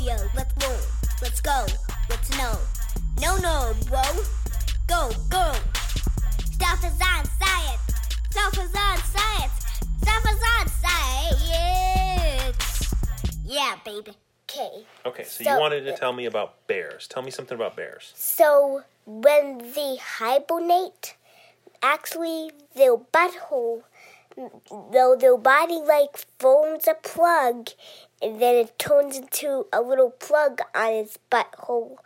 yo, let's roll. Let's go. Let's know. No, no, bro. Go, go. Stuff is on science. Stuff is on science. Stuff is on science. Yeah, baby. Okay. Okay, so, So- you wanted to tell me about bears. Tell me something about bears. So when they hibernate, actually their butthole, though their body like forms a plug, and then it turns into a little plug on its butthole.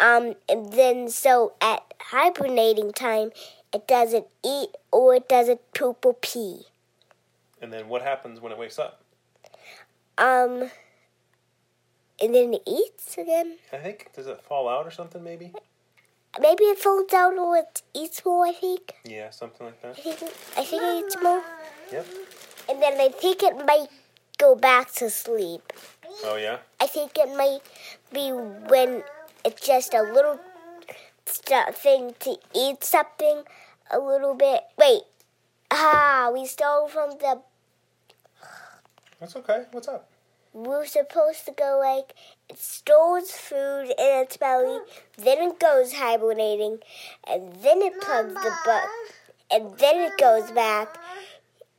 Um, and then so at hibernating time, it doesn't eat or it doesn't poop or pee. And then what happens when it wakes up? Um, and then it eats again. I think does it fall out or something? Maybe. Maybe it falls out or it eats more. I think. Yeah, something like that. I think. I think it eats more. Yep. And then I think it might go back to sleep. Oh yeah. I think it might be when it's just a little thing to eat something a little bit. Wait. Ah, we stole from the. That's okay. What's up? We were supposed to go like it stores food in its belly, then it goes hibernating, and then it plugs the butt, and then it goes back.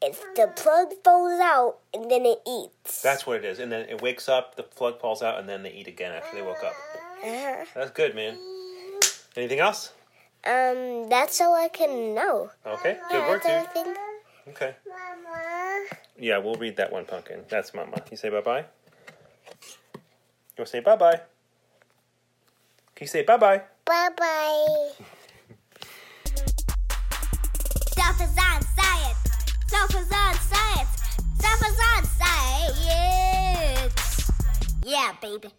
It's the plug falls out, and then it eats. That's what it is. And then it wakes up, the plug falls out, and then they eat again after they woke up. Uh-huh. That's good, man. Anything else? Um, that's all I can know. Okay. Good work, dude. everything. Okay. Mama. Yeah, we'll read that one, Pumpkin. That's Mama. You say bye bye. You want to say bye bye? Can you say bye bye? Bye bye. Stuff is on science. Stuff is on science. Stuff is on science. Yeah, baby.